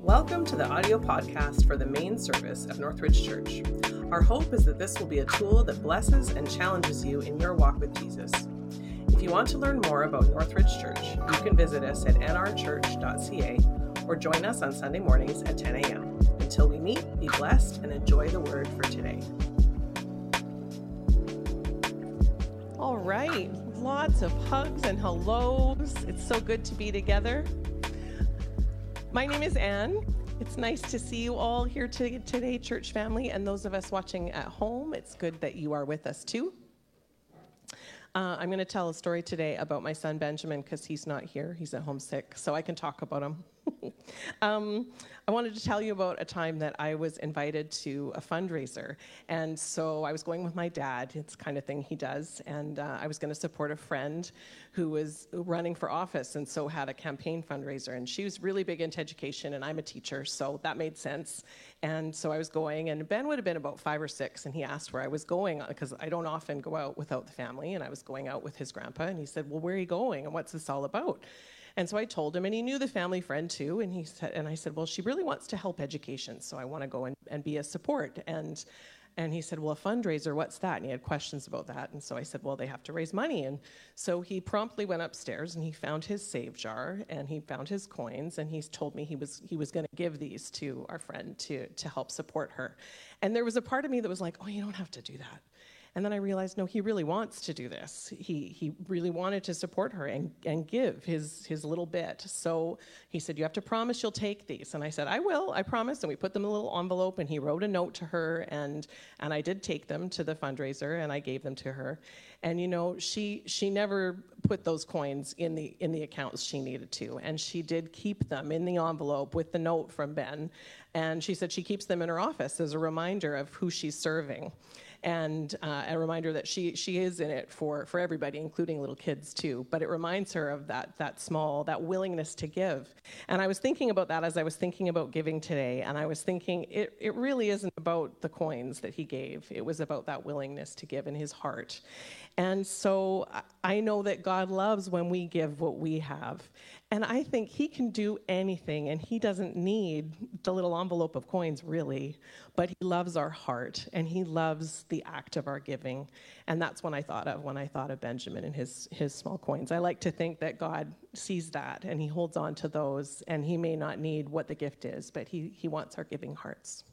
Welcome to the audio podcast for the main service of Northridge Church. Our hope is that this will be a tool that blesses and challenges you in your walk with Jesus. If you want to learn more about Northridge Church, you can visit us at nrchurch.ca or join us on Sunday mornings at 10 a.m. Until we meet, be blessed and enjoy the word for today. All right, lots of hugs and hellos. It's so good to be together. My name is Anne. It's nice to see you all here today, church family, and those of us watching at home. It's good that you are with us too. Uh, I'm going to tell a story today about my son Benjamin because he's not here. He's at home sick, so I can talk about him. um, I wanted to tell you about a time that I was invited to a fundraiser. And so I was going with my dad, it's kind of thing he does. And uh, I was going to support a friend who was running for office and so had a campaign fundraiser. And she was really big into education, and I'm a teacher, so that made sense. And so I was going, and Ben would have been about five or six, and he asked where I was going because I don't often go out without the family. And I was going out with his grandpa, and he said, Well, where are you going? And what's this all about? And so I told him, and he knew the family friend too. And he said, and I said, well, she really wants to help education, so I want to go and, and be a support. And and he said, Well, a fundraiser, what's that? And he had questions about that. And so I said, Well, they have to raise money. And so he promptly went upstairs and he found his save jar and he found his coins and he told me he was he was gonna give these to our friend to to help support her. And there was a part of me that was like, Oh, you don't have to do that. And then I realized, no, he really wants to do this. He, he really wanted to support her and, and give his, his little bit. So he said, You have to promise you'll take these. And I said, I will, I promise. And we put them in a little envelope, and he wrote a note to her. And, and I did take them to the fundraiser, and I gave them to her. And you know, she, she never put those coins in the, in the accounts she needed to. And she did keep them in the envelope with the note from Ben. And she said she keeps them in her office as a reminder of who she's serving and uh, a reminder that she she is in it for for everybody, including little kids too. But it reminds her of that that small that willingness to give. And I was thinking about that as I was thinking about giving today, and I was thinking it it really isn't about the coins that he gave. It was about that willingness to give in his heart. And so I know that God loves when we give what we have. And I think he can do anything, and he doesn't need the little envelope of coins, really. But he loves our heart, and he loves the act of our giving. And that's what I thought of when I thought of Benjamin and his, his small coins. I like to think that God sees that, and he holds on to those, and he may not need what the gift is, but he, he wants our giving hearts.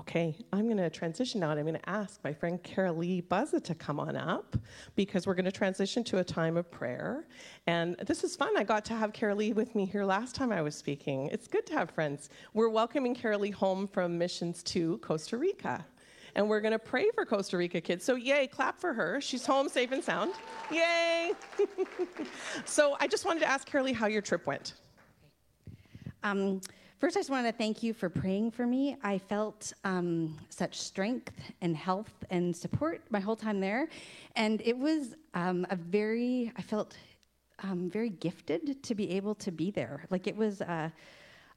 Okay, I'm going to transition now and I'm going to ask my friend Carol Lee Buzza to come on up because we're going to transition to a time of prayer. And this is fun. I got to have Carol Lee with me here last time I was speaking. It's good to have friends. We're welcoming Carol Lee home from missions to Costa Rica. And we're going to pray for Costa Rica kids. So, yay, clap for her. She's home safe and sound. Yay. so, I just wanted to ask Carol Lee how your trip went. Um, First, I just wanted to thank you for praying for me. I felt um, such strength and health and support my whole time there. And it was um, a very, I felt um, very gifted to be able to be there. Like it was a,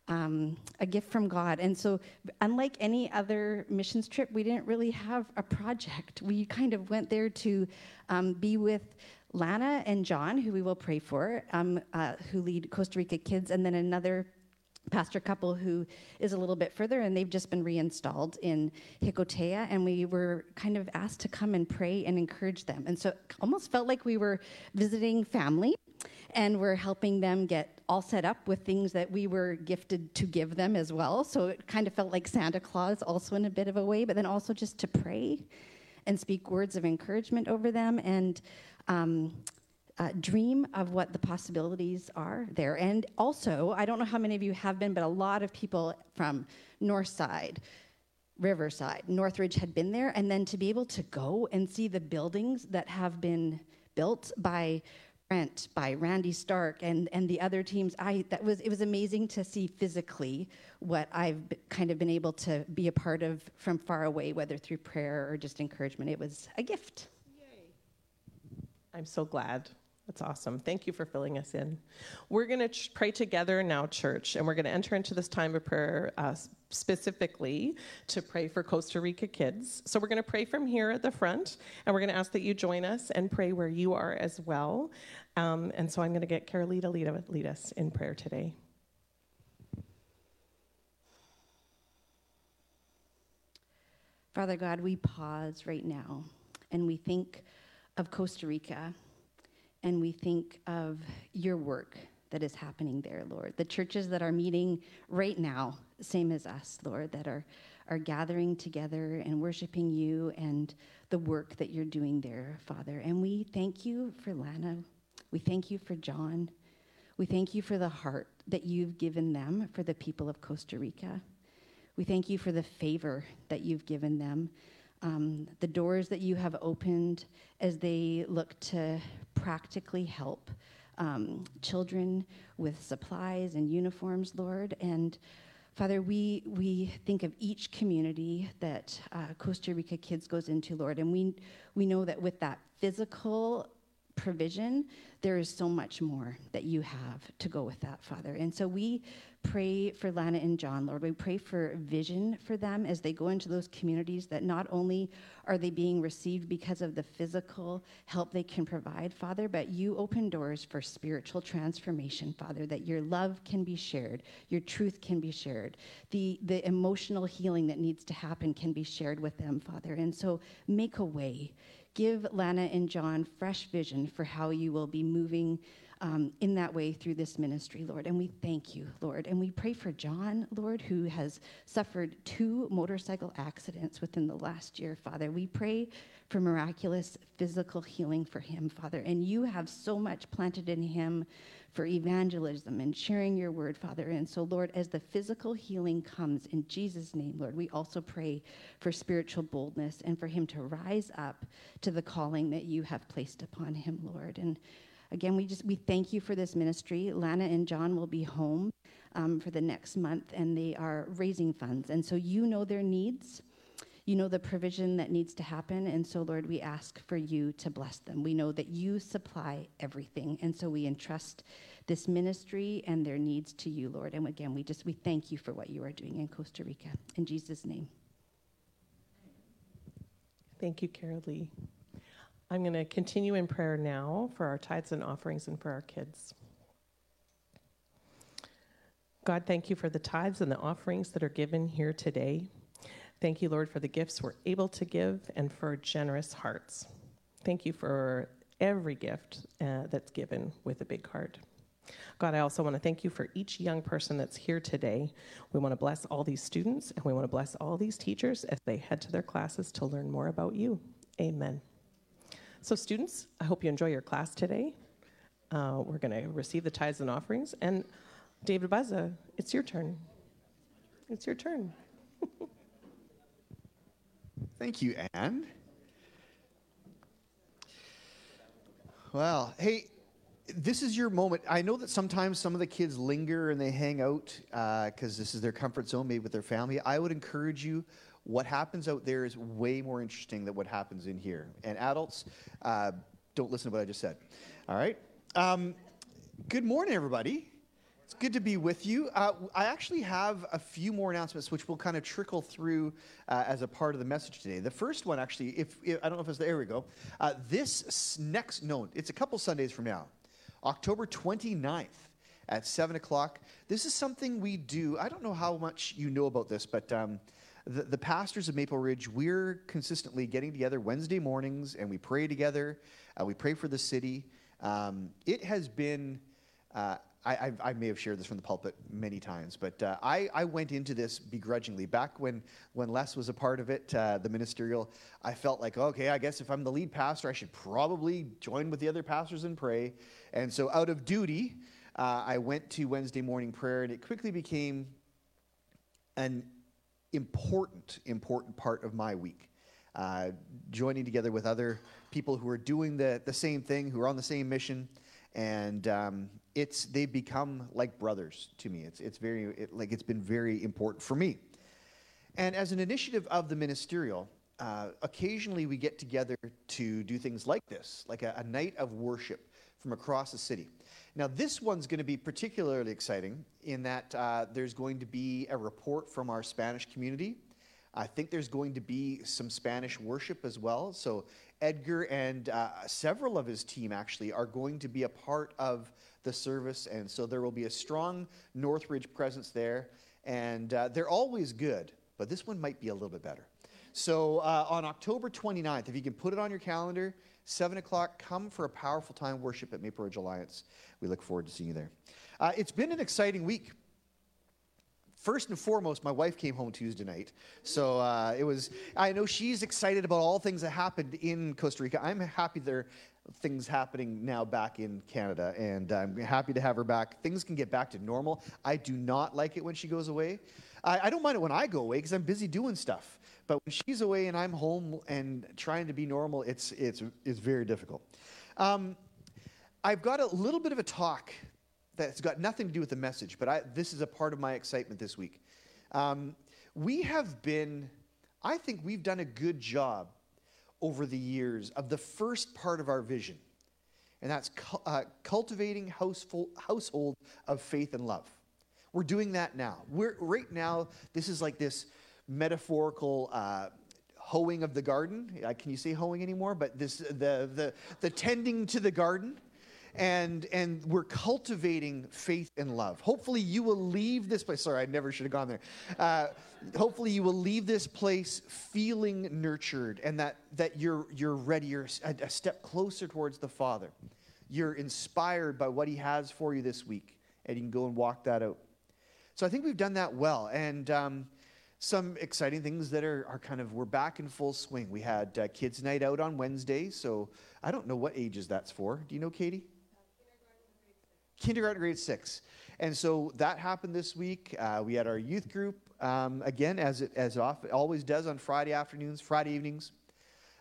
um, a gift from God. And so, unlike any other missions trip, we didn't really have a project. We kind of went there to um, be with Lana and John, who we will pray for, um, uh, who lead Costa Rica Kids, and then another pastor couple who is a little bit further and they've just been reinstalled in Jicotea and we were kind of asked to come and pray and encourage them. And so it almost felt like we were visiting family and we're helping them get all set up with things that we were gifted to give them as well. So it kind of felt like Santa Claus also in a bit of a way, but then also just to pray and speak words of encouragement over them and um, uh, dream of what the possibilities are there. And also, I don't know how many of you have been, but a lot of people from Northside, Riverside, Northridge had been there. And then to be able to go and see the buildings that have been built by Brent, by Randy Stark, and, and the other teams, I that was it was amazing to see physically what I've kind of been able to be a part of from far away, whether through prayer or just encouragement. It was a gift. Yay. I'm so glad that's awesome. Thank you for filling us in. We're going to ch- pray together now, church, and we're going to enter into this time of prayer uh, specifically to pray for Costa Rica kids. So we're going to pray from here at the front, and we're going to ask that you join us and pray where you are as well. Um, and so I'm going to get Carol Lee to lead, lead us in prayer today. Father God, we pause right now and we think of Costa Rica and we think of your work that is happening there, Lord. The churches that are meeting right now, same as us, Lord, that are, are gathering together and worshiping you and the work that you're doing there, Father. And we thank you for Lana. We thank you for John. We thank you for the heart that you've given them for the people of Costa Rica. We thank you for the favor that you've given them, um, the doors that you have opened as they look to practically help um, children with supplies and uniforms, Lord. And Father, we, we think of each community that uh, Costa Rica Kids goes into, Lord, and we, we know that with that physical provision, there is so much more that you have to go with that, Father. And so we pray for Lana and John, Lord. We pray for vision for them as they go into those communities that not only are they being received because of the physical help they can provide, Father, but you open doors for spiritual transformation, Father, that your love can be shared, your truth can be shared, the, the emotional healing that needs to happen can be shared with them, Father. And so make a way. Give Lana and John fresh vision for how you will be moving um, in that way through this ministry, Lord. And we thank you, Lord. And we pray for John, Lord, who has suffered two motorcycle accidents within the last year, Father. We pray for miraculous physical healing for him, Father. And you have so much planted in him for evangelism and sharing your word, Father. And so, Lord, as the physical healing comes in Jesus' name, Lord, we also pray for spiritual boldness and for him to rise up to the calling that you have placed upon him, Lord. And Again, we just we thank you for this ministry. Lana and John will be home um, for the next month, and they are raising funds. And so you know their needs. You know the provision that needs to happen. And so, Lord, we ask for you to bless them. We know that you supply everything. And so we entrust this ministry and their needs to you, Lord. And again, we just we thank you for what you are doing in Costa Rica. In Jesus' name. Thank you, Carol Lee. I'm going to continue in prayer now for our tithes and offerings and for our kids. God, thank you for the tithes and the offerings that are given here today. Thank you, Lord, for the gifts we're able to give and for generous hearts. Thank you for every gift uh, that's given with a big heart. God, I also want to thank you for each young person that's here today. We want to bless all these students and we want to bless all these teachers as they head to their classes to learn more about you. Amen. So, students, I hope you enjoy your class today. Uh, we're going to receive the tithes and offerings. And David Baza, it's your turn. It's your turn. Thank you, Anne. Well, hey, this is your moment. I know that sometimes some of the kids linger and they hang out because uh, this is their comfort zone, maybe with their family. I would encourage you what happens out there is way more interesting than what happens in here. And adults, uh, don't listen to what I just said. All right? Um, good morning, everybody. It's good to be with you. Uh, I actually have a few more announcements which will kind of trickle through uh, as a part of the message today. The first one, actually, if, if I don't know if it's there we go. Uh, this next, no, it's a couple Sundays from now, October 29th at 7 o'clock. This is something we do. I don't know how much you know about this, but um, the, the pastors of Maple Ridge, we're consistently getting together Wednesday mornings and we pray together. Uh, we pray for the city. Um, it has been, uh, I, I, may have shared this from the pulpit many times, but uh, I, I, went into this begrudgingly. Back when, when Les was a part of it, uh, the ministerial, I felt like, okay, I guess if I'm the lead pastor, I should probably join with the other pastors and pray. And so, out of duty, uh, I went to Wednesday morning prayer, and it quickly became an important, important part of my week. Uh, joining together with other people who are doing the, the same thing, who are on the same mission, and um, it's they've become like brothers to me. It's it's very it, like it's been very important for me. And as an initiative of the ministerial, uh, occasionally we get together to do things like this, like a, a night of worship from across the city. Now, this one's going to be particularly exciting in that uh, there's going to be a report from our Spanish community. I think there's going to be some Spanish worship as well. So, Edgar and uh, several of his team actually are going to be a part of the service. And so, there will be a strong Northridge presence there. And uh, they're always good, but this one might be a little bit better. So uh, on October 29th, if you can put it on your calendar, 7 o'clock, come for a powerful time worship at Maple Ridge Alliance. We look forward to seeing you there. Uh, it's been an exciting week. First and foremost, my wife came home Tuesday night. So uh, it was, I know she's excited about all things that happened in Costa Rica. I'm happy there things happening now back in Canada, and I'm happy to have her back. Things can get back to normal. I do not like it when she goes away. I, I don't mind it when I go away because I'm busy doing stuff. But when she's away and I'm home and trying to be normal, it's, it's, it's very difficult. Um, I've got a little bit of a talk that's got nothing to do with the message, but I, this is a part of my excitement this week. Um, we have been, I think we've done a good job over the years of the first part of our vision, and that's cu- uh, cultivating houseful, household of faith and love. We're doing that now. We're, right now, this is like this metaphorical uh, hoeing of the garden. Uh, can you say hoeing anymore? But this, the, the, the tending to the garden and and we're cultivating faith and love. Hopefully, you will leave this place. Sorry, I never should have gone there. Uh, hopefully, you will leave this place feeling nurtured, and that that you're you're ready. You're a, a step closer towards the Father. You're inspired by what He has for you this week, and you can go and walk that out. So I think we've done that well, and. Um, some exciting things that are, are kind of we're back in full swing we had uh, kids night out on wednesday so i don't know what ages that's for do you know katie kindergarten, grade six. And so that happened this week. Uh, we had our youth group, um, again, as it, as it always does on Friday afternoons, Friday evenings.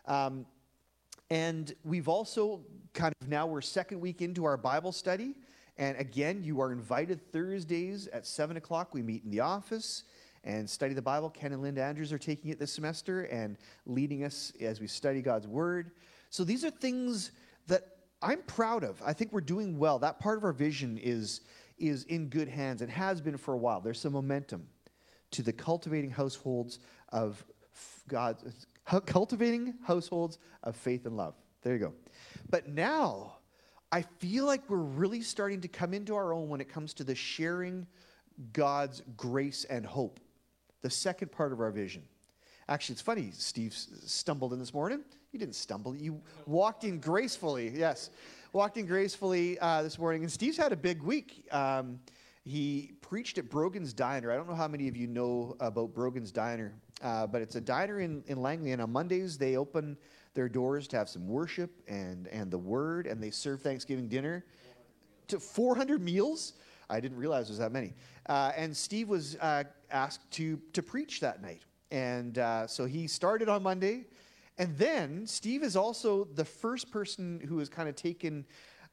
Um, and we've also kind of now we're second week into our Bible study. And again, you are invited Thursdays at 7 o'clock. We meet in the office and study the Bible. Ken and Linda Andrews are taking it this semester and leading us as we study God's Word. So these are things that I'm proud of. I think we're doing well. That part of our vision is, is in good hands and has been for a while. There's some momentum to the cultivating households of God, cultivating households of faith and love. There you go. But now, I feel like we're really starting to come into our own when it comes to the sharing God's grace and hope, the second part of our vision. Actually, it's funny, Steve stumbled in this morning. You didn't stumble. You walked in gracefully. Yes, walked in gracefully uh, this morning. And Steve's had a big week. Um, he preached at Brogan's Diner. I don't know how many of you know about Brogan's Diner, uh, but it's a diner in, in Langley. And on Mondays, they open their doors to have some worship and, and the word, and they serve Thanksgiving dinner to 400 meals. I didn't realize it was that many. Uh, and Steve was uh, asked to, to preach that night. And uh, so he started on Monday. And then Steve is also the first person who has kind of taken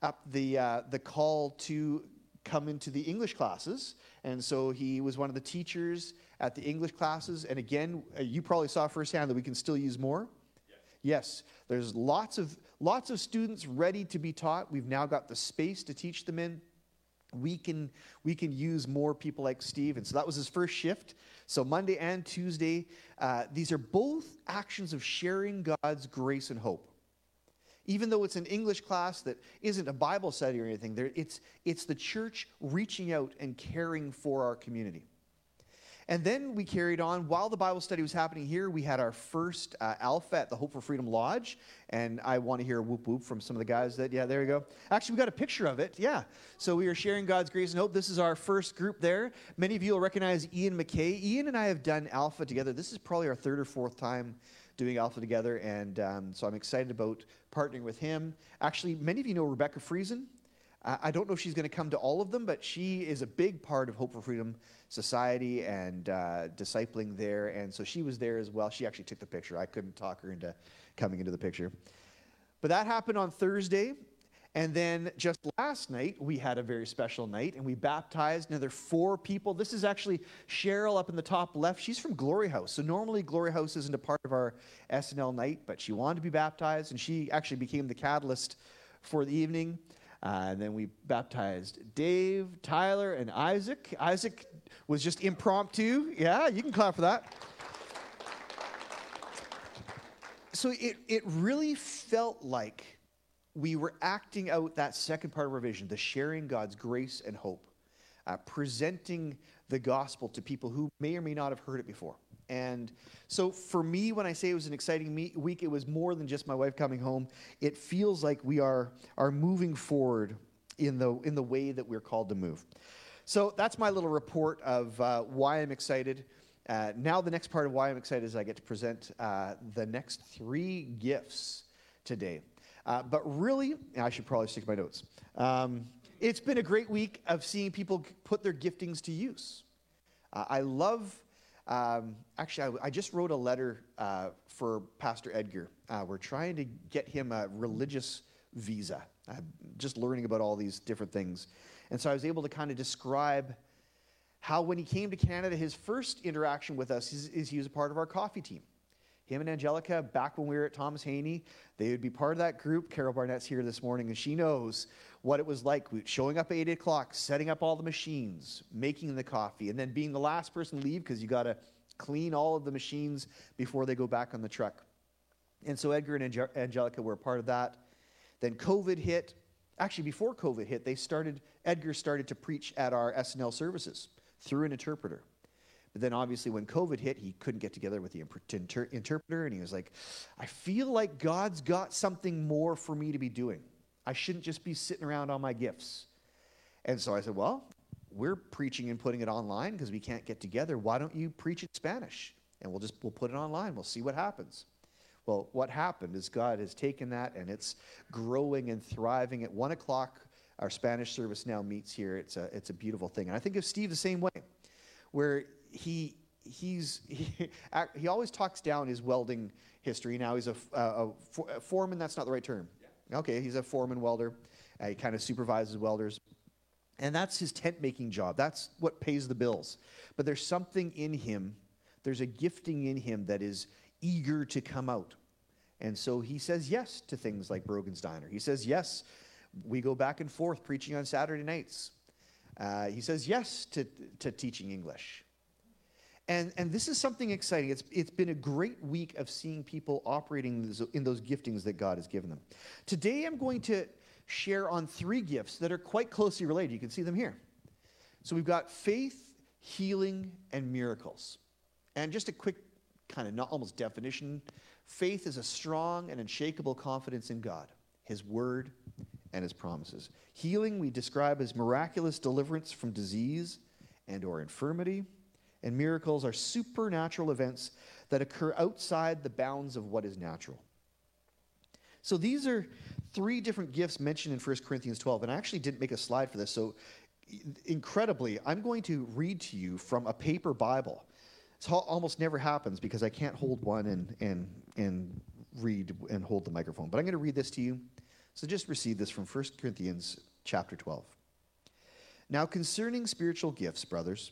up the, uh, the call to come into the English classes. And so he was one of the teachers at the English classes. And again, uh, you probably saw firsthand that we can still use more. Yes. yes, there's lots of, lots of students ready to be taught. We've now got the space to teach them in we can we can use more people like steve. And so that was his first shift. So monday and tuesday uh, these are both actions of sharing god's grace and hope. Even though it's an english class that isn't a bible study or anything it's it's the church reaching out and caring for our community and then we carried on. While the Bible study was happening here, we had our first uh, Alpha at the Hope for Freedom Lodge. And I want to hear a whoop whoop from some of the guys that, yeah, there we go. Actually, we got a picture of it. Yeah. So we are sharing God's grace and hope. This is our first group there. Many of you will recognize Ian McKay. Ian and I have done Alpha together. This is probably our third or fourth time doing Alpha together. And um, so I'm excited about partnering with him. Actually, many of you know Rebecca Friesen. I don't know if she's going to come to all of them, but she is a big part of Hope for Freedom Society and uh, discipling there. And so she was there as well. She actually took the picture. I couldn't talk her into coming into the picture. But that happened on Thursday. And then just last night, we had a very special night and we baptized another four people. This is actually Cheryl up in the top left. She's from Glory House. So normally, Glory House isn't a part of our SNL night, but she wanted to be baptized and she actually became the catalyst for the evening. Uh, and then we baptized Dave, Tyler, and Isaac. Isaac was just impromptu. Yeah, you can clap for that. So it, it really felt like we were acting out that second part of our vision, the sharing God's grace and hope, uh, presenting the gospel to people who may or may not have heard it before. And so for me, when I say it was an exciting me- week, it was more than just my wife coming home. It feels like we are, are moving forward in the, in the way that we're called to move. So that's my little report of uh, why I'm excited. Uh, now, the next part of why I'm excited is I get to present uh, the next three gifts today. Uh, but really, I should probably stick to my notes. Um, it's been a great week of seeing people put their giftings to use. Uh, I love, um, actually, I, I, just wrote a letter uh, for Pastor Edgar. Uh, we're trying to get him a religious visa, just learning about all these different things. And so I was able to kind of describe how, when he came to Canada, his first interaction with us is, is he was a part of our coffee team him and Angelica, back when we were at Thomas Haney, they would be part of that group. Carol Barnett's here this morning, and she knows what it was like showing up at 8 o'clock, setting up all the machines, making the coffee, and then being the last person to leave because you got to clean all of the machines before they go back on the truck. And so Edgar and Angelica were a part of that. Then COVID hit. Actually, before COVID hit, they started, Edgar started to preach at our SNL services through an interpreter. But then obviously when COVID hit, he couldn't get together with the inter- interpreter, and he was like, I feel like God's got something more for me to be doing. I shouldn't just be sitting around on my gifts. And so I said, Well, we're preaching and putting it online because we can't get together. Why don't you preach in Spanish? And we'll just we'll put it online. We'll see what happens. Well, what happened is God has taken that and it's growing and thriving. At one o'clock, our Spanish service now meets here. It's a it's a beautiful thing. And I think of Steve the same way, where he he's he, he always talks down his welding history. Now he's a, a, a foreman. That's not the right term. Yeah. Okay, he's a foreman welder. Uh, he kind of supervises welders, and that's his tent making job. That's what pays the bills. But there's something in him. There's a gifting in him that is eager to come out, and so he says yes to things like Brogan's Diner. He says yes. We go back and forth preaching on Saturday nights. Uh, he says yes to, to teaching English. And, and this is something exciting. It's, it's been a great week of seeing people operating in those giftings that God has given them. Today, I'm going to share on three gifts that are quite closely related. You can see them here. So we've got faith, healing, and miracles. And just a quick kind of not almost definition faith is a strong and unshakable confidence in God, His word, and His promises. Healing we describe as miraculous deliverance from disease and or infirmity and miracles are supernatural events that occur outside the bounds of what is natural. So these are three different gifts mentioned in 1 Corinthians 12. And I actually didn't make a slide for this. So incredibly, I'm going to read to you from a paper Bible. It almost never happens because I can't hold one and, and, and read and hold the microphone. But I'm going to read this to you. So just receive this from 1 Corinthians chapter 12. Now, concerning spiritual gifts, brothers,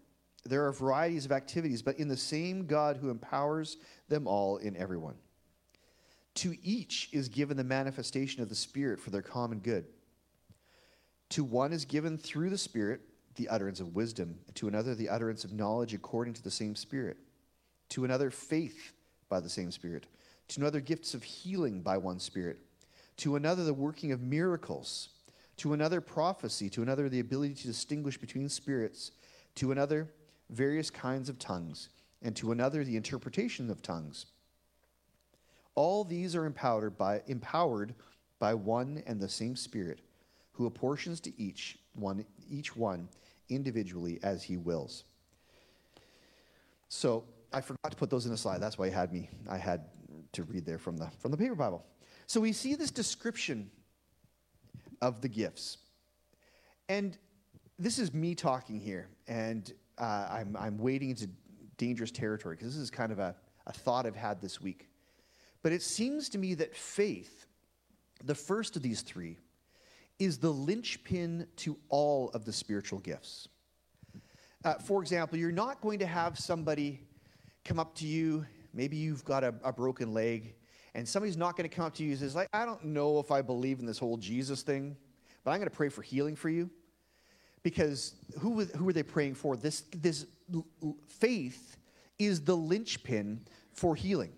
There are varieties of activities, but in the same God who empowers them all in everyone. To each is given the manifestation of the Spirit for their common good. To one is given through the Spirit the utterance of wisdom, to another the utterance of knowledge according to the same Spirit, to another faith by the same Spirit, to another gifts of healing by one Spirit, to another the working of miracles, to another prophecy, to another the ability to distinguish between spirits, to another various kinds of tongues, and to another the interpretation of tongues. All these are empowered by, empowered by one and the same Spirit, who apportions to each one, each one individually as he wills. So I forgot to put those in a slide. That's why I had me. I had to read there from the from the paper Bible. So we see this description of the gifts, and this is me talking here, and uh, I'm, I'm wading into dangerous territory because this is kind of a, a thought I've had this week. But it seems to me that faith, the first of these three, is the linchpin to all of the spiritual gifts. Uh, for example, you're not going to have somebody come up to you, maybe you've got a, a broken leg, and somebody's not going to come up to you and says, like, I don't know if I believe in this whole Jesus thing, but I'm going to pray for healing for you. Because who, who are they praying for? This, this faith is the linchpin for healing.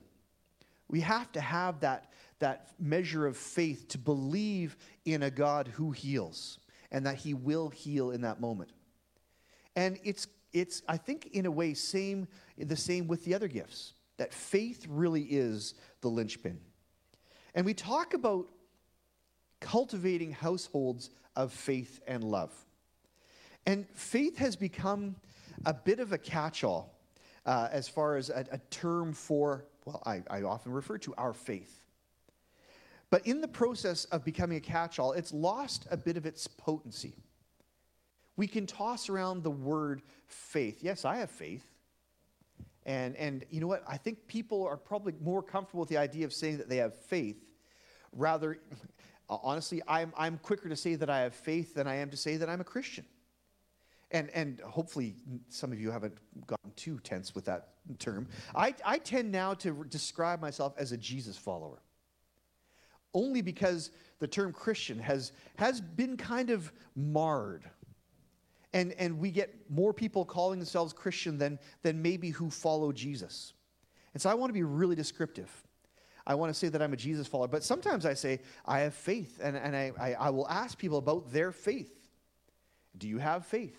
We have to have that, that measure of faith to believe in a God who heals and that he will heal in that moment. And it's, it's I think, in a way, same, the same with the other gifts, that faith really is the linchpin. And we talk about cultivating households of faith and love. And faith has become a bit of a catch all uh, as far as a, a term for, well, I, I often refer to our faith. But in the process of becoming a catch all, it's lost a bit of its potency. We can toss around the word faith. Yes, I have faith. And, and you know what? I think people are probably more comfortable with the idea of saying that they have faith. Rather, honestly, I'm, I'm quicker to say that I have faith than I am to say that I'm a Christian. And, and hopefully, some of you haven't gotten too tense with that term. I, I tend now to describe myself as a Jesus follower only because the term Christian has, has been kind of marred. And, and we get more people calling themselves Christian than, than maybe who follow Jesus. And so I want to be really descriptive. I want to say that I'm a Jesus follower, but sometimes I say I have faith, and, and I, I, I will ask people about their faith. Do you have faith?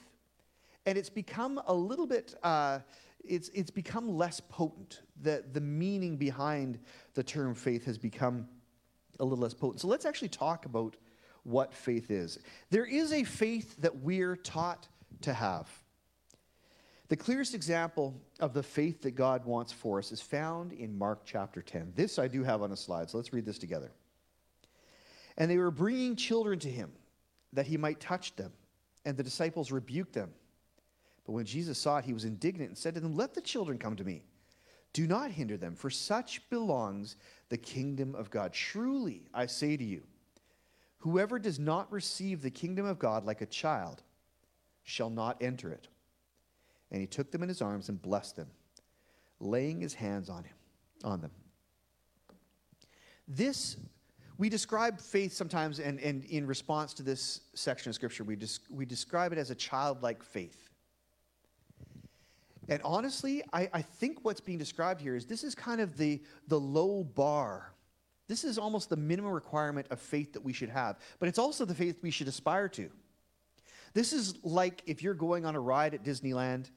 And it's become a little bit, uh, it's, it's become less potent. The, the meaning behind the term faith has become a little less potent. So let's actually talk about what faith is. There is a faith that we're taught to have. The clearest example of the faith that God wants for us is found in Mark chapter 10. This I do have on a slide, so let's read this together. And they were bringing children to him that he might touch them, and the disciples rebuked them. But when Jesus saw it, he was indignant and said to them, Let the children come to me. Do not hinder them, for such belongs the kingdom of God. Truly, I say to you, whoever does not receive the kingdom of God like a child shall not enter it. And he took them in his arms and blessed them, laying his hands on him, on them. This we describe faith sometimes, and, and in response to this section of scripture, we, des- we describe it as a childlike faith. And honestly, I, I think what's being described here is this is kind of the, the low bar. This is almost the minimum requirement of faith that we should have, but it's also the faith we should aspire to. This is like if you're going on a ride at Disneyland.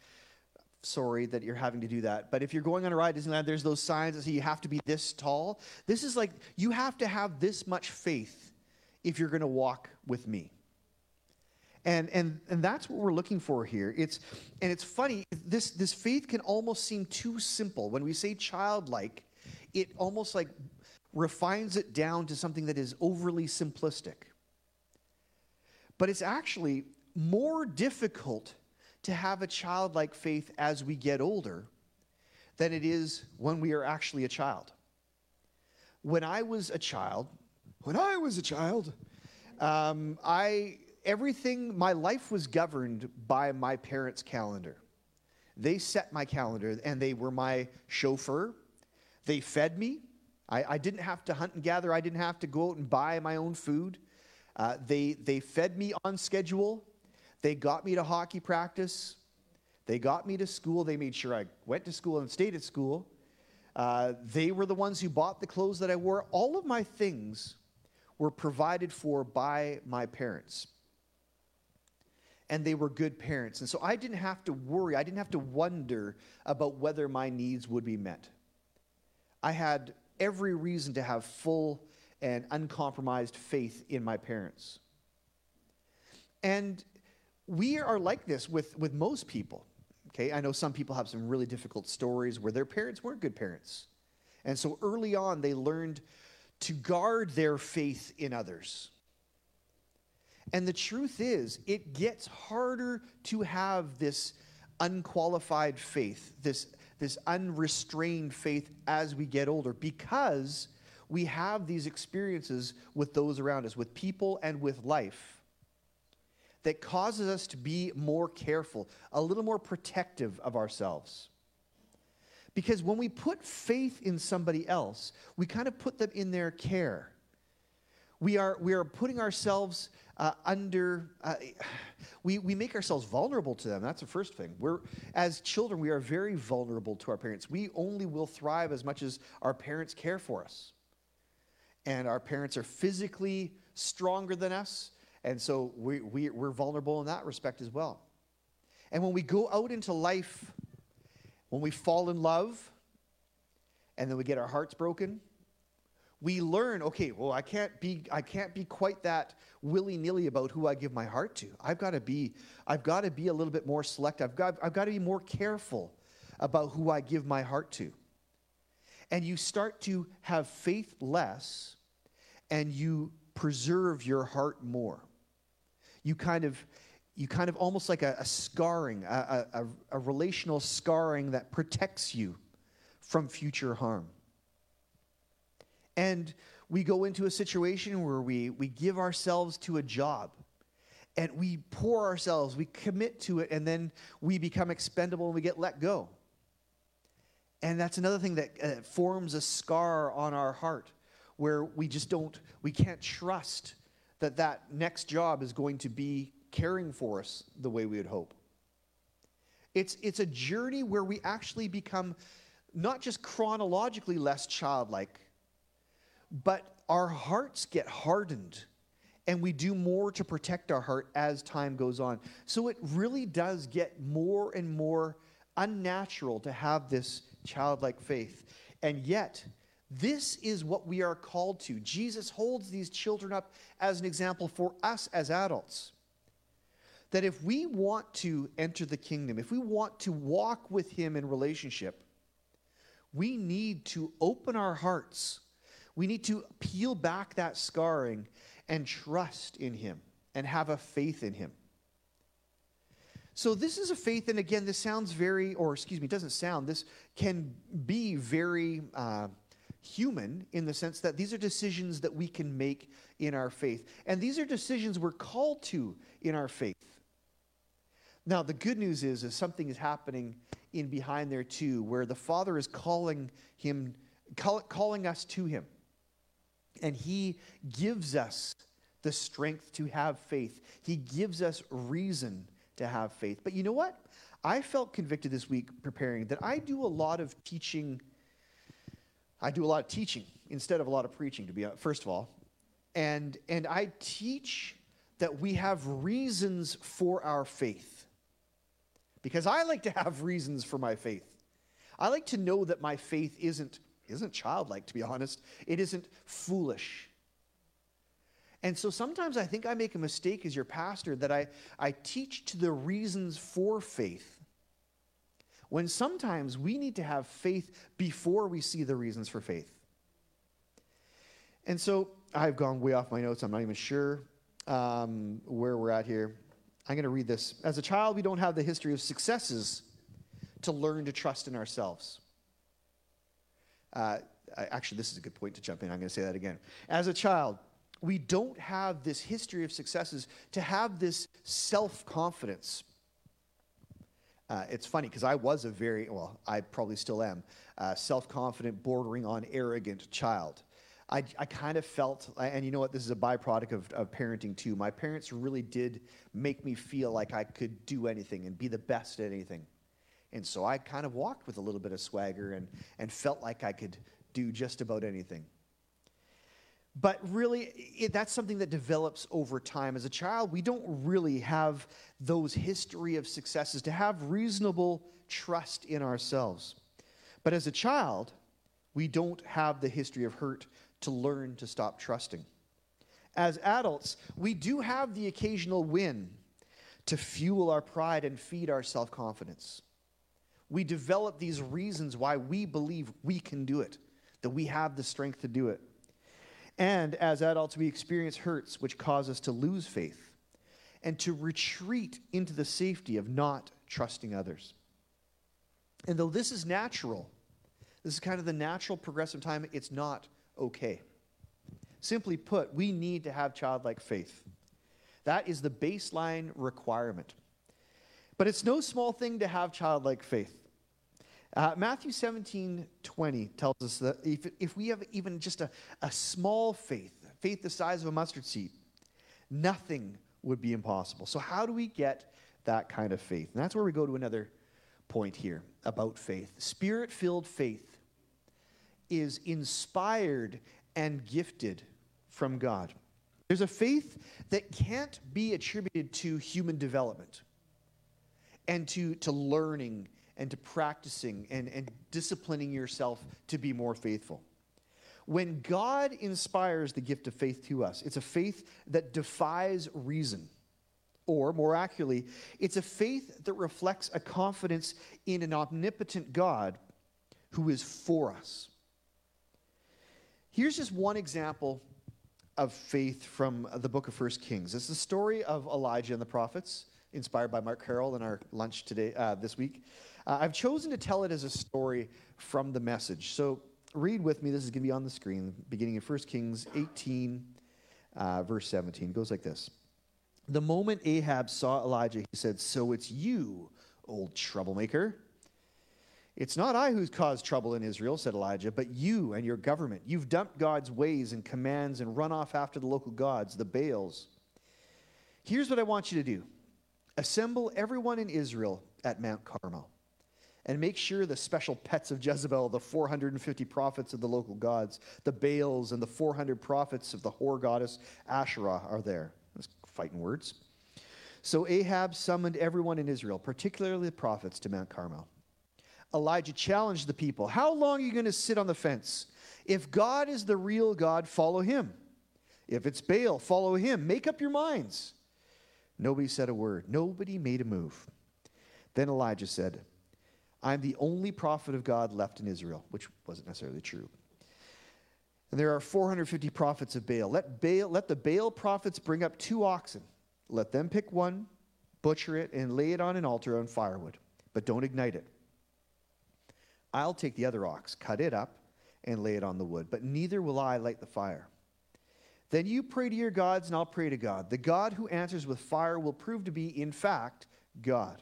Sorry that you're having to do that. But if you're going on a ride at Disneyland, there's those signs that say you have to be this tall. This is like you have to have this much faith if you're going to walk with me. And, and, and that's what we're looking for here. It's, and it's funny, this, this faith can almost seem too simple. When we say childlike, it almost like refines it down to something that is overly simplistic. But it's actually more difficult to have a childlike faith as we get older than it is when we are actually a child. When I was a child, when I was a child, um, I everything, my life was governed by my parents' calendar. They set my calendar and they were my chauffeur. They fed me. I, I didn't have to hunt and gather, I didn't have to go out and buy my own food. Uh, they, they fed me on schedule. They got me to hockey practice. They got me to school. They made sure I went to school and stayed at school. Uh, they were the ones who bought the clothes that I wore. All of my things were provided for by my parents and they were good parents. And so I didn't have to worry, I didn't have to wonder about whether my needs would be met. I had every reason to have full and uncompromised faith in my parents. And we are like this with, with most people. Okay, I know some people have some really difficult stories where their parents weren't good parents. And so early on, they learned to guard their faith in others. And the truth is, it gets harder to have this unqualified faith, this, this unrestrained faith as we get older because we have these experiences with those around us, with people and with life, that causes us to be more careful, a little more protective of ourselves. Because when we put faith in somebody else, we kind of put them in their care. We are, we are putting ourselves uh, under, uh, we, we make ourselves vulnerable to them. That's the first thing. We're, as children, we are very vulnerable to our parents. We only will thrive as much as our parents care for us. And our parents are physically stronger than us, and so we, we, we're vulnerable in that respect as well. And when we go out into life, when we fall in love, and then we get our hearts broken, we learn, okay, well, I can't be, I can't be quite that willy-nilly about who I give my heart to. I've got to be, I've got to be a little bit more selective. I've got, I've got to be more careful about who I give my heart to. And you start to have faith less, and you preserve your heart more. You kind of, you kind of almost like a, a scarring, a, a, a relational scarring that protects you from future harm. And we go into a situation where we, we give ourselves to a job and we pour ourselves, we commit to it, and then we become expendable and we get let go. And that's another thing that uh, forms a scar on our heart where we just don't, we can't trust that that next job is going to be caring for us the way we would hope. It's, it's a journey where we actually become not just chronologically less childlike, but our hearts get hardened and we do more to protect our heart as time goes on. So it really does get more and more unnatural to have this childlike faith. And yet, this is what we are called to. Jesus holds these children up as an example for us as adults. That if we want to enter the kingdom, if we want to walk with Him in relationship, we need to open our hearts we need to peel back that scarring and trust in Him and have a faith in Him. So, this is a faith, and again, this sounds very, or excuse me, doesn't sound, this can be very uh, human in the sense that these are decisions that we can make in our faith. And these are decisions we're called to in our faith. Now, the good news is, is something is happening in behind there too, where the Father is calling him, call, calling us to Him. And He gives us the strength to have faith. He gives us reason to have faith. But you know what? I felt convicted this week preparing that I do a lot of teaching. I do a lot of teaching instead of a lot of preaching, to be first of all. And, and I teach that we have reasons for our faith. Because I like to have reasons for my faith. I like to know that my faith isn't isn't childlike, to be honest. It isn't foolish. And so sometimes I think I make a mistake as your pastor that I, I teach to the reasons for faith. When sometimes we need to have faith before we see the reasons for faith. And so I've gone way off my notes. I'm not even sure um, where we're at here. I'm going to read this. As a child, we don't have the history of successes to learn to trust in ourselves. Uh, actually, this is a good point to jump in. I'm going to say that again. As a child, we don't have this history of successes to have this self confidence. Uh, it's funny because I was a very, well, I probably still am, uh, self confident, bordering on arrogant child. I, I kind of felt, and you know what, this is a byproduct of, of parenting too. My parents really did make me feel like I could do anything and be the best at anything. And so I kind of walked with a little bit of swagger and, and felt like I could do just about anything. But really, it, that's something that develops over time. As a child, we don't really have those history of successes to have reasonable trust in ourselves. But as a child, we don't have the history of hurt to learn to stop trusting. As adults, we do have the occasional win to fuel our pride and feed our self confidence we develop these reasons why we believe we can do it, that we have the strength to do it. And as adults, we experience hurts which cause us to lose faith and to retreat into the safety of not trusting others. And though this is natural, this is kind of the natural progressive time, it's not okay. Simply put, we need to have childlike faith. That is the baseline requirement. But it's no small thing to have childlike faith. Uh, Matthew 17, 20 tells us that if, if we have even just a, a small faith, faith the size of a mustard seed, nothing would be impossible. So, how do we get that kind of faith? And that's where we go to another point here about faith. Spirit filled faith is inspired and gifted from God. There's a faith that can't be attributed to human development and to, to learning and to practicing and, and disciplining yourself to be more faithful. When God inspires the gift of faith to us, it's a faith that defies reason. Or, more accurately, it's a faith that reflects a confidence in an omnipotent God who is for us. Here's just one example of faith from the book of First Kings. It's the story of Elijah and the prophets, inspired by Mark Carroll in our lunch today, uh, this week. Uh, I've chosen to tell it as a story from the message. So read with me. This is going to be on the screen, beginning in 1 Kings 18, uh, verse 17. It goes like this The moment Ahab saw Elijah, he said, So it's you, old troublemaker. It's not I who's caused trouble in Israel, said Elijah, but you and your government. You've dumped God's ways and commands and run off after the local gods, the Baals. Here's what I want you to do assemble everyone in Israel at Mount Carmel and make sure the special pets of Jezebel, the 450 prophets of the local gods, the Baals, and the 400 prophets of the whore goddess Asherah are there. That's fighting words. So Ahab summoned everyone in Israel, particularly the prophets, to Mount Carmel. Elijah challenged the people How long are you going to sit on the fence? If God is the real God, follow him. If it's Baal, follow him. Make up your minds. Nobody said a word, nobody made a move. Then Elijah said, I'm the only prophet of God left in Israel, which wasn't necessarily true. And there are 450 prophets of Baal. Let, Baal. let the Baal prophets bring up two oxen. Let them pick one, butcher it, and lay it on an altar on firewood, but don't ignite it. I'll take the other ox, cut it up, and lay it on the wood, but neither will I light the fire. Then you pray to your gods, and I'll pray to God. The God who answers with fire will prove to be, in fact, God.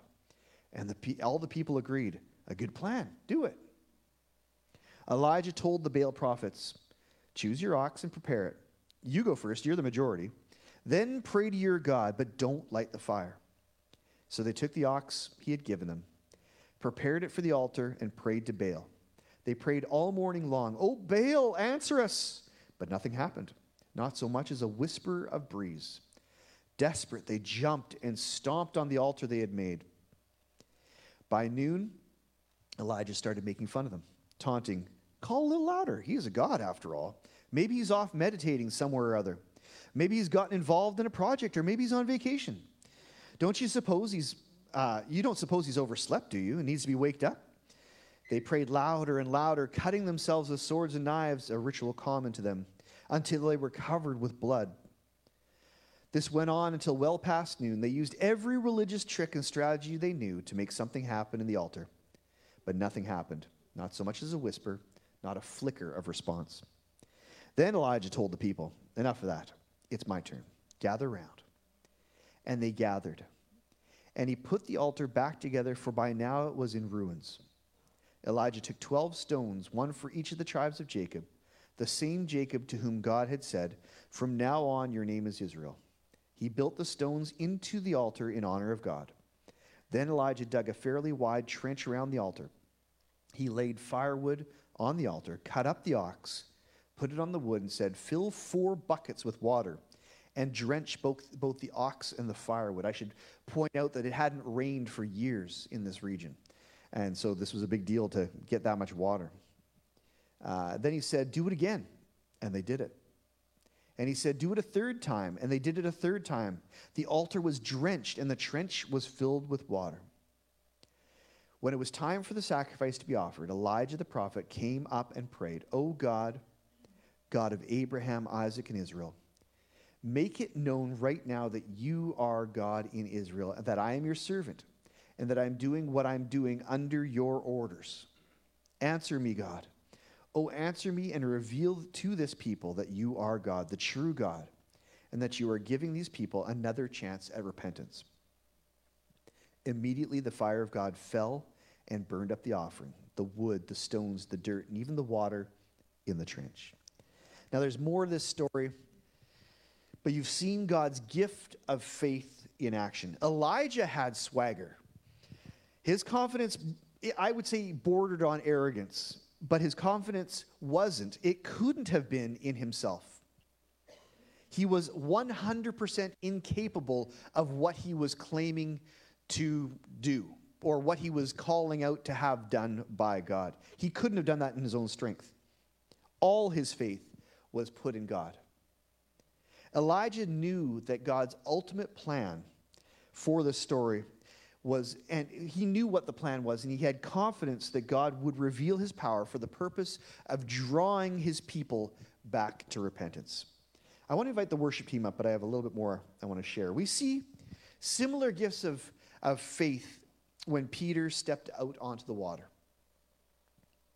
And the, all the people agreed. A good plan. Do it. Elijah told the Baal prophets Choose your ox and prepare it. You go first, you're the majority. Then pray to your God, but don't light the fire. So they took the ox he had given them, prepared it for the altar, and prayed to Baal. They prayed all morning long, Oh, Baal, answer us! But nothing happened, not so much as a whisper of breeze. Desperate, they jumped and stomped on the altar they had made. By noon, Elijah started making fun of them, taunting, Call a little louder. He is a god, after all. Maybe he's off meditating somewhere or other. Maybe he's gotten involved in a project, or maybe he's on vacation. Don't you suppose he's, uh, you don't suppose he's overslept, do you, and needs to be waked up? They prayed louder and louder, cutting themselves with swords and knives, a ritual common to them, until they were covered with blood. This went on until well past noon. They used every religious trick and strategy they knew to make something happen in the altar. But nothing happened, not so much as a whisper, not a flicker of response. Then Elijah told the people, Enough of that. It's my turn. Gather round. And they gathered. And he put the altar back together, for by now it was in ruins. Elijah took 12 stones, one for each of the tribes of Jacob, the same Jacob to whom God had said, From now on your name is Israel. He built the stones into the altar in honor of God. Then Elijah dug a fairly wide trench around the altar. He laid firewood on the altar, cut up the ox, put it on the wood, and said, Fill four buckets with water and drench both, both the ox and the firewood. I should point out that it hadn't rained for years in this region. And so this was a big deal to get that much water. Uh, then he said, Do it again. And they did it. And he said, Do it a third time. And they did it a third time. The altar was drenched, and the trench was filled with water. When it was time for the sacrifice to be offered, Elijah the prophet came up and prayed, O God, God of Abraham, Isaac, and Israel, make it known right now that you are God in Israel, that I am your servant, and that I'm doing what I'm doing under your orders. Answer me, God. Oh, answer me and reveal to this people that you are God, the true God, and that you are giving these people another chance at repentance. Immediately the fire of God fell and burned up the offering, the wood, the stones, the dirt, and even the water in the trench. Now, there's more to this story, but you've seen God's gift of faith in action. Elijah had swagger. His confidence, I would say, bordered on arrogance, but his confidence wasn't. It couldn't have been in himself. He was 100% incapable of what he was claiming to do or what he was calling out to have done by God. He couldn't have done that in his own strength. All his faith was put in God. Elijah knew that God's ultimate plan for the story was, and he knew what the plan was, and he had confidence that God would reveal his power for the purpose of drawing his people back to repentance. I want to invite the worship team up, but I have a little bit more I want to share. We see similar gifts of, of faith when Peter stepped out onto the water.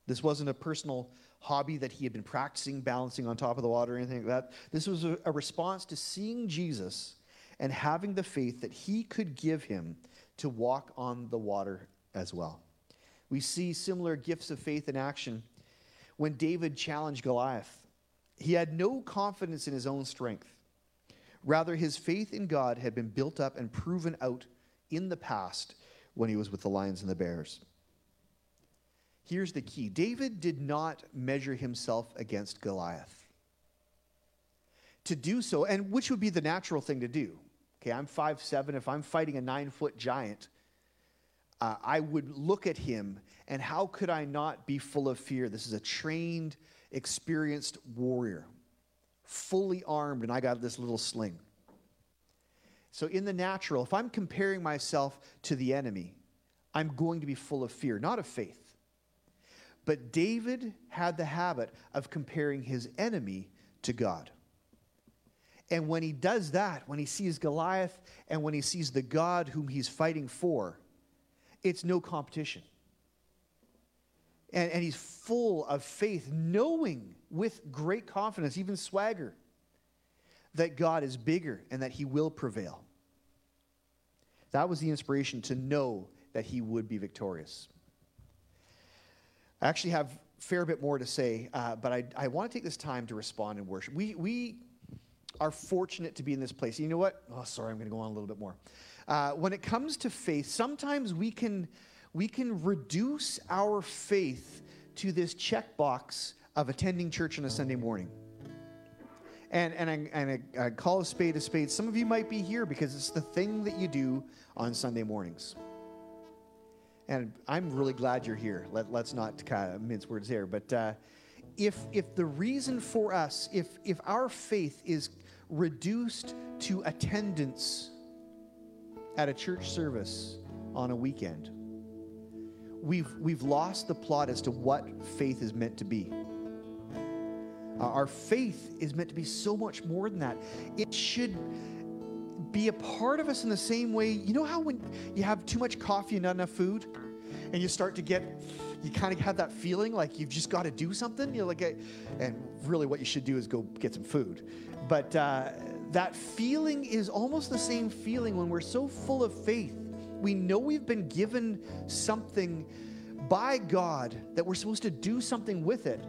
This wasn't a personal hobby that he had been practicing balancing on top of the water or anything like that. This was a, a response to seeing Jesus and having the faith that he could give him to walk on the water as well. We see similar gifts of faith in action when David challenged Goliath. He had no confidence in his own strength. Rather, his faith in God had been built up and proven out in the past when he was with the lions and the bears. Here's the key David did not measure himself against Goliath. To do so, and which would be the natural thing to do. Okay, I'm 5'7. If I'm fighting a nine foot giant, uh, I would look at him, and how could I not be full of fear? This is a trained, experienced warrior, fully armed, and I got this little sling. So, in the natural, if I'm comparing myself to the enemy, I'm going to be full of fear, not of faith. But David had the habit of comparing his enemy to God. And when he does that, when he sees Goliath and when he sees the God whom he's fighting for, it's no competition. And, and he's full of faith, knowing with great confidence, even swagger, that God is bigger and that he will prevail. That was the inspiration to know that he would be victorious. I actually have a fair bit more to say, uh, but I, I want to take this time to respond in worship. We, we are fortunate to be in this place. You know what? Oh, sorry, I'm going to go on a little bit more. Uh, when it comes to faith, sometimes we can, we can reduce our faith to this checkbox of attending church on a Sunday morning. And, and, I, and I, I call a spade a spade. Some of you might be here because it's the thing that you do on Sunday mornings. And I'm really glad you're here. Let, let's not of mince words here. But uh, if, if the reason for us, if, if our faith is reduced to attendance at a church service on a weekend, we've, we've lost the plot as to what faith is meant to be. Uh, our faith is meant to be so much more than that. It should be a part of us in the same way. You know how when you have too much coffee and not enough food, and you start to get, you kind of have that feeling like you've just got to do something. You're like, and really, what you should do is go get some food. But uh, that feeling is almost the same feeling when we're so full of faith. We know we've been given something by God that we're supposed to do something with it.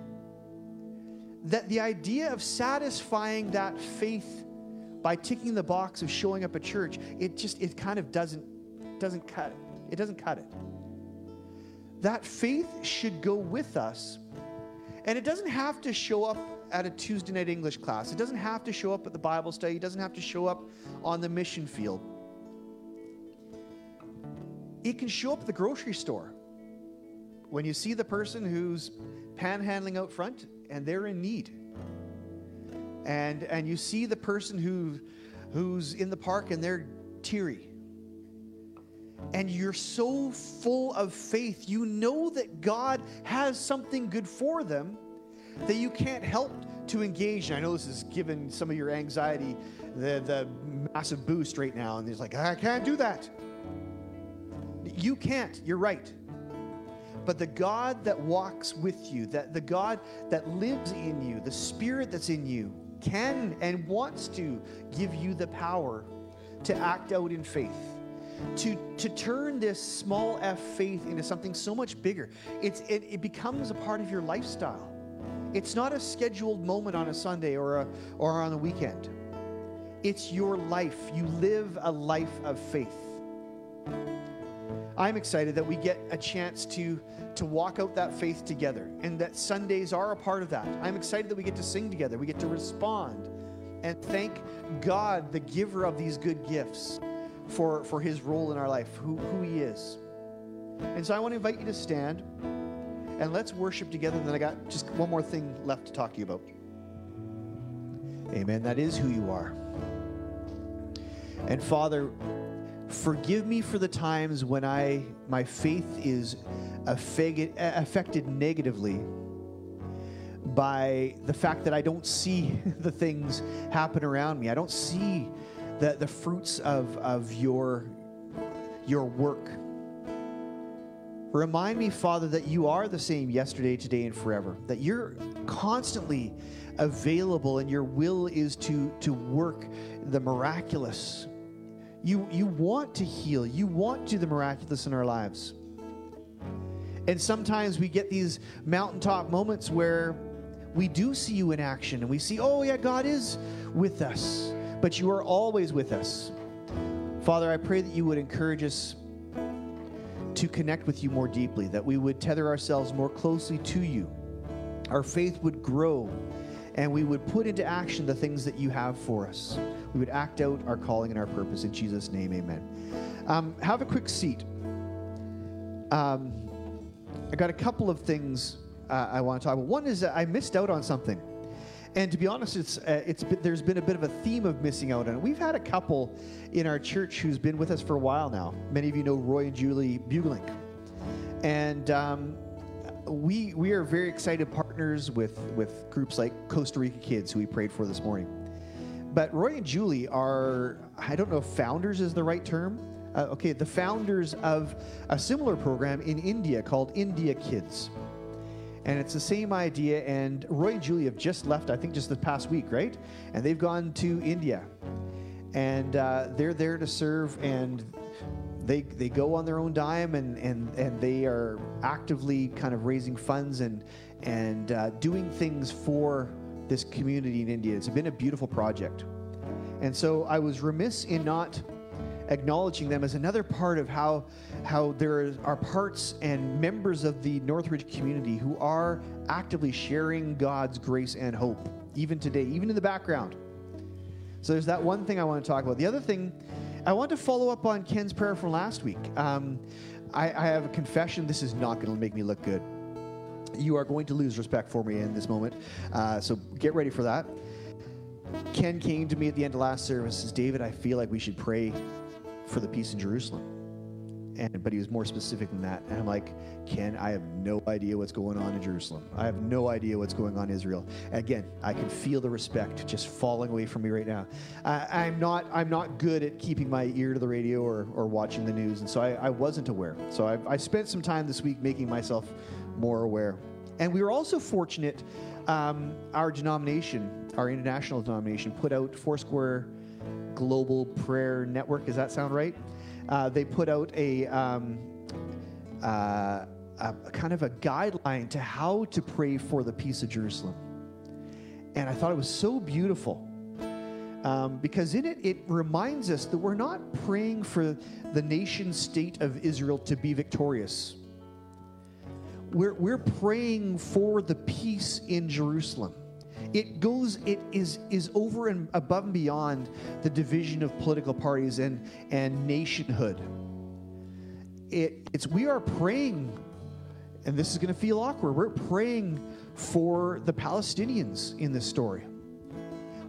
That the idea of satisfying that faith by ticking the box of showing up at church, it just it kind of doesn't doesn't cut it. It doesn't cut it. That faith should go with us. And it doesn't have to show up at a Tuesday night English class. It doesn't have to show up at the Bible study. It doesn't have to show up on the mission field. It can show up at the grocery store. When you see the person who's panhandling out front and they're in need and and you see the person who who's in the park and they're teary and you're so full of faith you know that god has something good for them that you can't help to engage and i know this is giving some of your anxiety the, the massive boost right now and he's like i can't do that. You can't. You're right. But the God that walks with you, that the God that lives in you, the Spirit that's in you, can and wants to give you the power to act out in faith. To, to turn this small f faith into something so much bigger. It's, it, it becomes a part of your lifestyle. It's not a scheduled moment on a Sunday or, a, or on a weekend. It's your life. You live a life of faith. I'm excited that we get a chance to, to walk out that faith together and that Sundays are a part of that. I'm excited that we get to sing together, we get to respond and thank God, the giver of these good gifts, for, for his role in our life, who, who he is. And so I want to invite you to stand and let's worship together. Then I got just one more thing left to talk to you about. Amen. That is who you are. And Father, forgive me for the times when I my faith is affected negatively by the fact that I don't see the things happen around me. I don't see the, the fruits of, of your, your work. Remind me, Father, that you are the same yesterday, today, and forever. That you're constantly available and your will is to, to work the miraculous. You, you want to heal, you want to do the miraculous in our lives. And sometimes we get these mountaintop moments where we do see you in action and we see, oh, yeah, God is with us, but you are always with us. Father, I pray that you would encourage us to connect with you more deeply, that we would tether ourselves more closely to you. Our faith would grow and we would put into action the things that you have for us. We would act out our calling and our purpose. In Jesus' name, amen. Um, have a quick seat. Um, I got a couple of things uh, I want to talk about. One is I missed out on something. And to be honest, it's, uh, it's been, there's been a bit of a theme of missing out on it. We've had a couple in our church who's been with us for a while now. Many of you know Roy and Julie Bugling. And um, we, we are very excited partners with, with groups like Costa Rica Kids, who we prayed for this morning. But Roy and Julie are, I don't know if founders is the right term. Uh, okay, the founders of a similar program in India called India Kids. And it's the same idea. And Roy and Julie have just left, I think, just the past week, right? And they've gone to India. And uh, they're there to serve. And they, they go on their own dime and, and, and they are actively kind of raising funds and, and uh, doing things for this community in India. It's been a beautiful project. And so I was remiss in not acknowledging them as another part of how, how there are parts and members of the Northridge community who are actively sharing God's grace and hope, even today, even in the background. So there's that one thing I want to talk about. The other thing, I want to follow up on Ken's prayer from last week. Um, I, I have a confession. This is not going to make me look good. You are going to lose respect for me in this moment. Uh, so get ready for that. Ken came to me at the end of last service says, David, I feel like we should pray for the peace in Jerusalem. And, but he was more specific than that. And I'm like, Ken, I have no idea what's going on in Jerusalem. I have no idea what's going on in Israel. Again, I can feel the respect just falling away from me right now. I, am not I'm not good at keeping my ear to the radio or, or watching the news, and so I, I wasn't aware. So I, I spent some time this week making myself more aware. And we were also fortunate. Um, our denomination, our international denomination, put out Foursquare Global Prayer Network. Does that sound right? Uh, they put out a, um, uh, a, kind of a guideline to how to pray for the peace of Jerusalem. And I thought it was so beautiful. Um, because in it, it reminds us that we're not praying for the nation state of Israel to be victorious. We're, we're praying for the peace in Jerusalem. It goes, it is, is over and above and beyond the division of political parties and, and nationhood. It, it's, we are praying, and this is going to feel awkward, we're praying for the Palestinians in this story.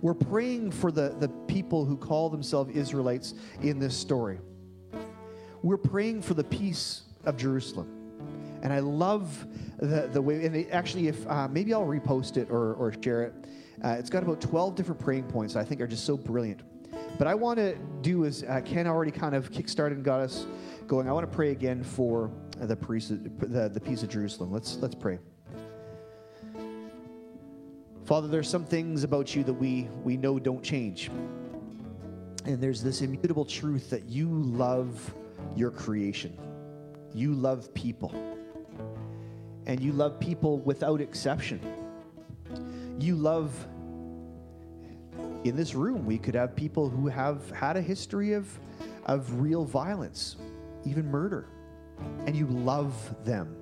We're praying for the, the people who call themselves Israelites in this story. We're praying for the peace of Jerusalem. And I love the, the way, and it, actually, if uh, maybe I'll repost it or, or share it. Uh, it's got about 12 different praying points that I think are just so brilliant. But I want to do is uh, Ken already kind of kickstarted and got us going. I want to pray again for the, peace, the, the peace of Jerusalem. Let's, let's pray. Father, there's some things about you that we, we know don't change. And there's this immutable truth that you love your creation. You love people. And you love people without exception. You love, in this room, we could have people who have had a history of, of real violence, even murder. And you love them.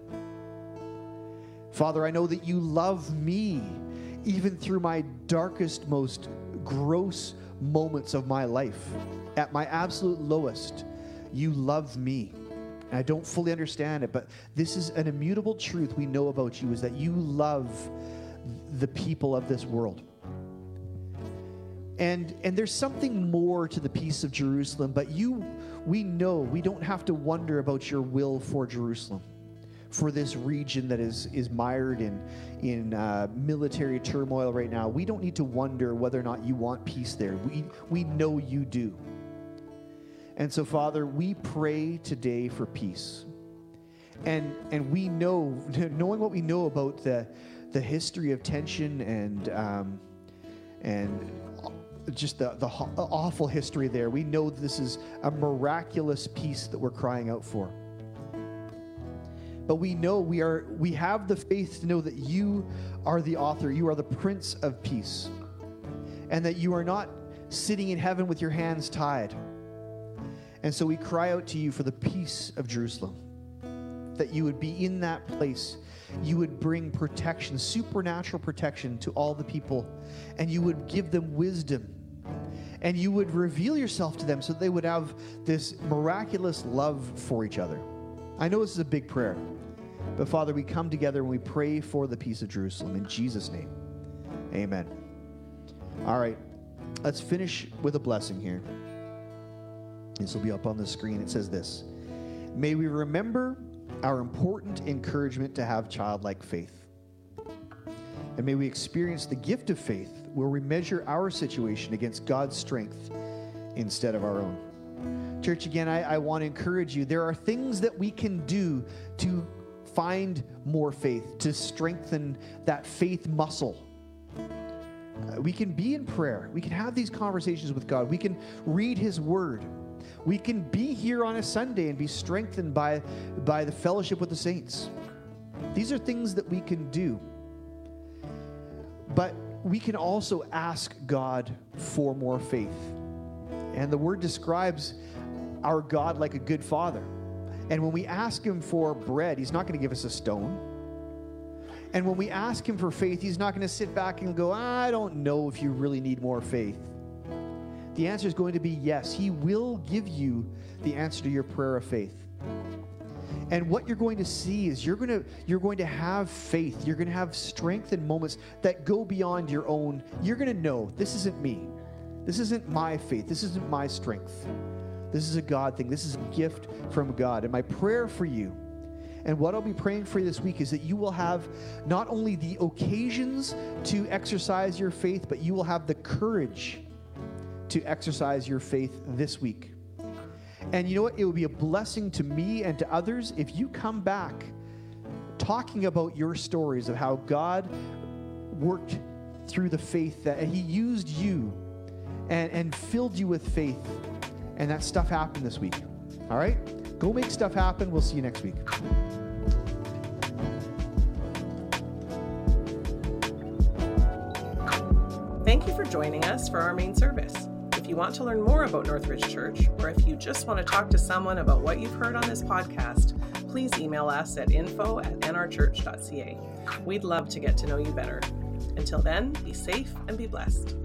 Father, I know that you love me even through my darkest, most gross moments of my life. At my absolute lowest, you love me. And I don't fully understand it, but this is an immutable truth we know about you is that you love the people of this world. And and there's something more to the peace of Jerusalem, but you we know we don't have to wonder about your will for Jerusalem for this region that is is mired in in uh, military turmoil right now. We don't need to wonder whether or not you want peace there. We we know you do. And so, Father, we pray today for peace. And and we know, knowing what we know about the the history of tension and um, and just the, the awful history there, we know this is a miraculous peace that we're crying out for but we know we are we have the faith to know that you are the author you are the prince of peace and that you are not sitting in heaven with your hands tied and so we cry out to you for the peace of Jerusalem that you would be in that place you would bring protection supernatural protection to all the people and you would give them wisdom and you would reveal yourself to them so they would have this miraculous love for each other I know this is a big prayer, but Father, we come together and we pray for the peace of Jerusalem in Jesus' name. Amen. All right, let's finish with a blessing here. This will be up on the screen. It says this May we remember our important encouragement to have childlike faith. And may we experience the gift of faith where we measure our situation against God's strength instead of our own. Church, again, I, I want to encourage you. There are things that we can do to find more faith, to strengthen that faith muscle. Uh, we can be in prayer. We can have these conversations with God. We can read His Word. We can be here on a Sunday and be strengthened by, by the fellowship with the saints. These are things that we can do. But we can also ask God for more faith. And the Word describes our God like a good father. And when we ask Him for bread, He's not going to give us a stone. And when we ask Him for faith, He's not going to sit back and go, I don't know if you really need more faith. The answer is going to be yes. He will give you the answer to your prayer of faith. And what you're going to see is you're going to you're going to have faith. You're going to have strength in moments that go beyond your own. You're going to know this isn't me. This isn't my faith. This isn't my strength. This is a God thing. This is a gift from God. And my prayer for you, and what I'll be praying for you this week, is that you will have not only the occasions to exercise your faith, but you will have the courage to exercise your faith this week. And you know what? It will be a blessing to me and to others if you come back talking about your stories of how God worked through the faith that He used you and, and filled you with faith and that stuff happened this week. All right? Go make stuff happen. We'll see you next week. Thank you for joining us for our main service. You want to learn more about Northridge Church, or if you just want to talk to someone about what you've heard on this podcast, please email us at info at nrchurch.ca. We'd love to get to know you better. Until then, be safe and be blessed.